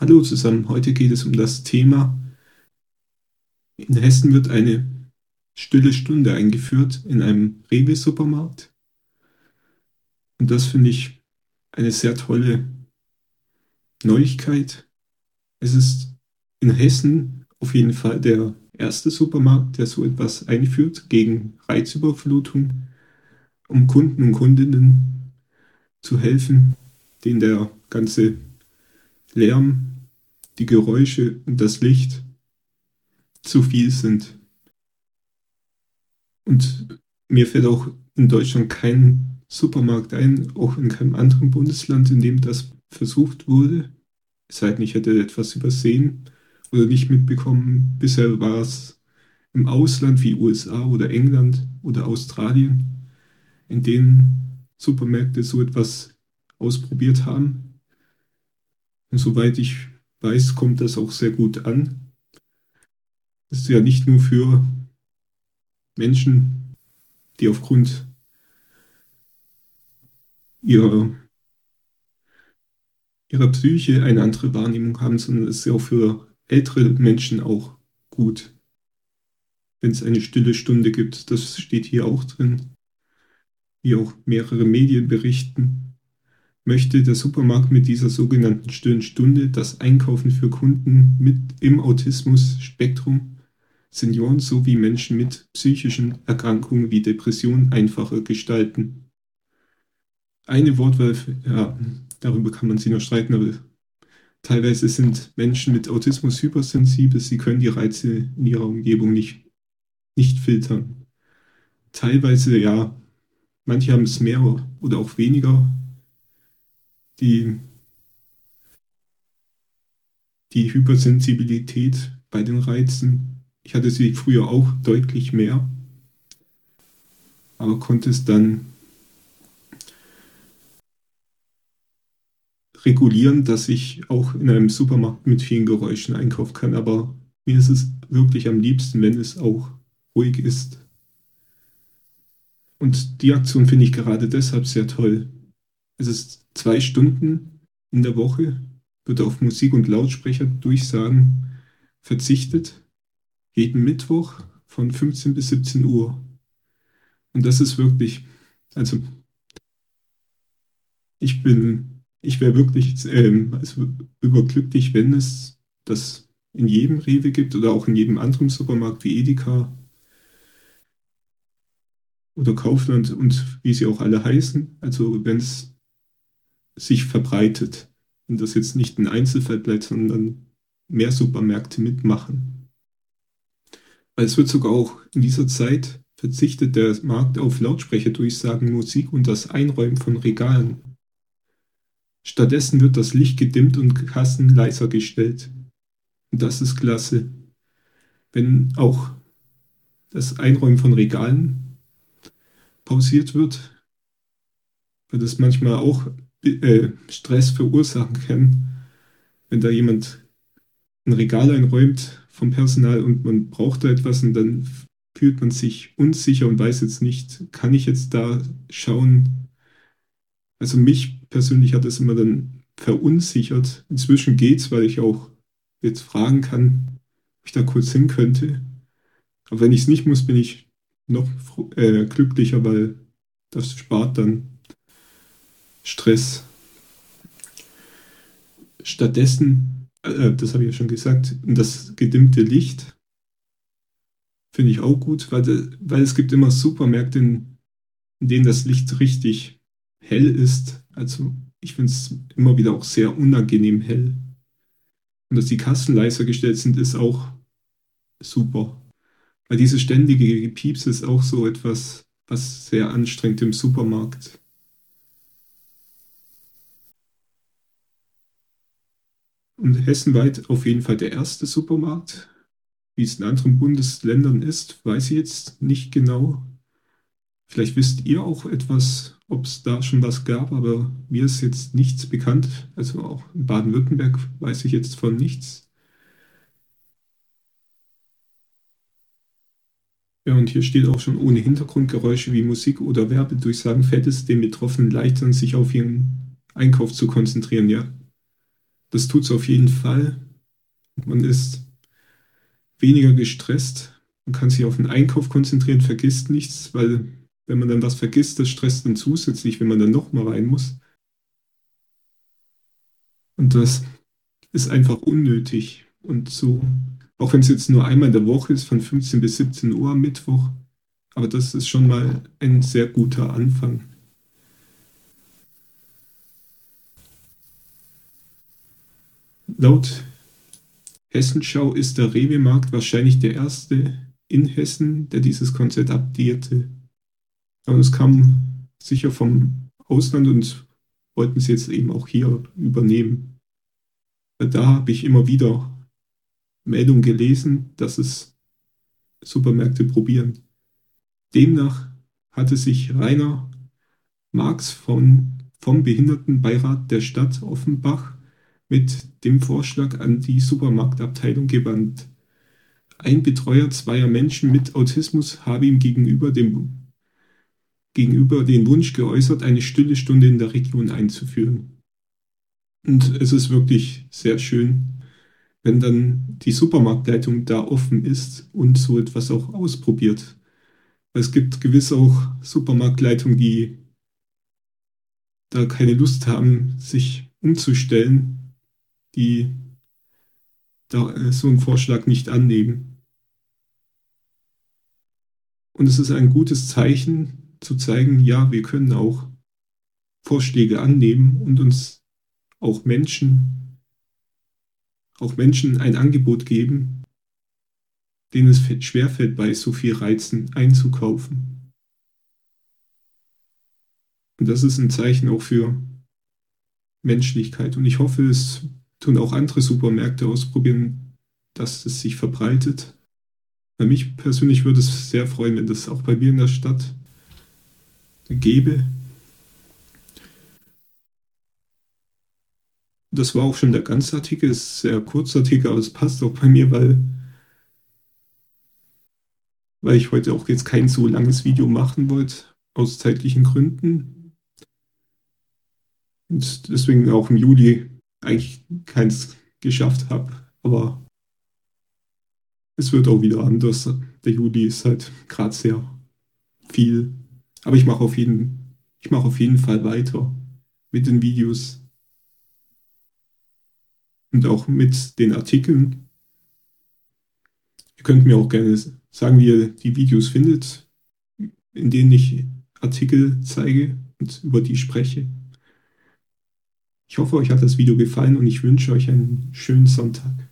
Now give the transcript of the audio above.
Hallo zusammen, heute geht es um das Thema. In Hessen wird eine stille Stunde eingeführt in einem Rewe-Supermarkt. Und das finde ich eine sehr tolle Neuigkeit. Es ist in Hessen auf jeden Fall der erste Supermarkt, der so etwas einführt gegen Reizüberflutung, um Kunden und Kundinnen zu helfen, denen der ganze Lärm, die Geräusche und das Licht zu viel sind. Und mir fällt auch in Deutschland kein Supermarkt ein, auch in keinem anderen Bundesland, in dem das versucht wurde. Es sei denn, ich hätte etwas übersehen oder nicht mitbekommen. Bisher war es im Ausland wie USA oder England oder Australien, in denen Supermärkte so etwas ausprobiert haben. Und soweit ich weiß, kommt das auch sehr gut an. Das ist ja nicht nur für Menschen, die aufgrund ihrer, ihrer Psyche eine andere Wahrnehmung haben, sondern es ist ja auch für ältere Menschen auch gut, wenn es eine stille Stunde gibt. Das steht hier auch drin, wie auch mehrere Medien berichten möchte der Supermarkt mit dieser sogenannten stillen das Einkaufen für Kunden mit im Autismus-Spektrum, Senioren sowie Menschen mit psychischen Erkrankungen wie Depressionen einfacher gestalten. Eine Wortwahl, ja, darüber kann man sich noch streiten, aber teilweise sind Menschen mit Autismus hypersensibel, sie können die Reize in ihrer Umgebung nicht, nicht filtern. Teilweise, ja, manche haben es mehr oder auch weniger die, die Hypersensibilität bei den Reizen. Ich hatte sie früher auch deutlich mehr, aber konnte es dann regulieren, dass ich auch in einem Supermarkt mit vielen Geräuschen einkaufen kann. Aber mir ist es wirklich am liebsten, wenn es auch ruhig ist. Und die Aktion finde ich gerade deshalb sehr toll. Es ist zwei Stunden in der Woche wird auf Musik und Lautsprecher Durchsagen verzichtet. Jeden Mittwoch von 15 bis 17 Uhr. Und das ist wirklich, also ich bin, ich wäre wirklich ähm, also überglücklich, wenn es das in jedem Rewe gibt oder auch in jedem anderen Supermarkt wie Edeka oder Kaufland und wie sie auch alle heißen. Also wenn es sich verbreitet und das jetzt nicht ein Einzelfall bleibt, sondern mehr Supermärkte mitmachen. Es wird sogar auch in dieser Zeit verzichtet der Markt auf Lautsprecherdurchsagen, Musik und das Einräumen von Regalen. Stattdessen wird das Licht gedimmt und Kassen leiser gestellt. Und das ist klasse. Wenn auch das Einräumen von Regalen pausiert wird, wird es manchmal auch Stress verursachen kann, wenn da jemand ein Regal einräumt vom Personal und man braucht da etwas und dann fühlt man sich unsicher und weiß jetzt nicht, kann ich jetzt da schauen? Also mich persönlich hat das immer dann verunsichert. Inzwischen geht's, weil ich auch jetzt fragen kann, ob ich da kurz hin könnte. Aber wenn ich es nicht muss, bin ich noch äh, glücklicher, weil das spart dann Stress. Stattdessen, äh, das habe ich ja schon gesagt, das gedimmte Licht finde ich auch gut, weil, weil es gibt immer Supermärkte, in, in denen das Licht richtig hell ist. Also ich finde es immer wieder auch sehr unangenehm hell. Und dass die Kassen leiser gestellt sind, ist auch super. Weil dieses ständige Gepieps ist auch so etwas, was sehr anstrengend im Supermarkt hessenweit auf jeden Fall der erste Supermarkt. Wie es in anderen Bundesländern ist, weiß ich jetzt nicht genau. Vielleicht wisst ihr auch etwas, ob es da schon was gab, aber mir ist jetzt nichts bekannt. Also auch in Baden-Württemberg weiß ich jetzt von nichts. Ja, und hier steht auch schon ohne Hintergrundgeräusche wie Musik oder Werbedurchsagen fällt es den Betroffenen leichter, sich auf ihren Einkauf zu konzentrieren. Ja, Das tut es auf jeden Fall. Man ist weniger gestresst. Man kann sich auf den Einkauf konzentrieren, vergisst nichts, weil wenn man dann was vergisst, das stresst dann zusätzlich, wenn man dann nochmal rein muss. Und das ist einfach unnötig. Und so, auch wenn es jetzt nur einmal in der Woche ist, von 15 bis 17 Uhr am Mittwoch, aber das ist schon mal ein sehr guter Anfang. Laut Hessenschau ist der Rewe-Markt wahrscheinlich der erste in Hessen, der dieses Konzept abdierte. Aber es kam sicher vom Ausland und wollten sie jetzt eben auch hier übernehmen. Da habe ich immer wieder Meldungen gelesen, dass es Supermärkte probieren. Demnach hatte sich Rainer Marx von, vom Behindertenbeirat der Stadt Offenbach mit dem Vorschlag an die Supermarktabteilung gewandt. Ein Betreuer zweier Menschen mit Autismus habe ihm gegenüber, dem, gegenüber den Wunsch geäußert, eine stille Stunde in der Region einzuführen. Und es ist wirklich sehr schön, wenn dann die Supermarktleitung da offen ist und so etwas auch ausprobiert. Es gibt gewiss auch Supermarktleitungen, die da keine Lust haben, sich umzustellen die da, äh, so einen Vorschlag nicht annehmen. Und es ist ein gutes Zeichen zu zeigen, ja, wir können auch Vorschläge annehmen und uns auch Menschen, auch Menschen ein Angebot geben, denen es schwerfällt, bei so viel Reizen einzukaufen. Und das ist ein Zeichen auch für Menschlichkeit. Und ich hoffe, es tun auch andere Supermärkte ausprobieren, dass es sich verbreitet. Bei mich persönlich würde es sehr freuen, wenn das auch bei mir in der Stadt gäbe. Das war auch schon der ganze Artikel, ist sehr kurzer Artikel, aber es passt auch bei mir, weil, weil ich heute auch jetzt kein so langes Video machen wollte, aus zeitlichen Gründen. Und deswegen auch im Juli eigentlich keins geschafft habe. Aber es wird auch wieder anders. Der Juli ist halt gerade sehr viel. Aber ich mache auf jeden, auf jeden Fall weiter mit den Videos und auch mit den Artikeln. Ihr könnt mir auch gerne sagen, wie ihr die Videos findet, in denen ich Artikel zeige und über die spreche. Ich hoffe, euch hat das Video gefallen und ich wünsche euch einen schönen Sonntag.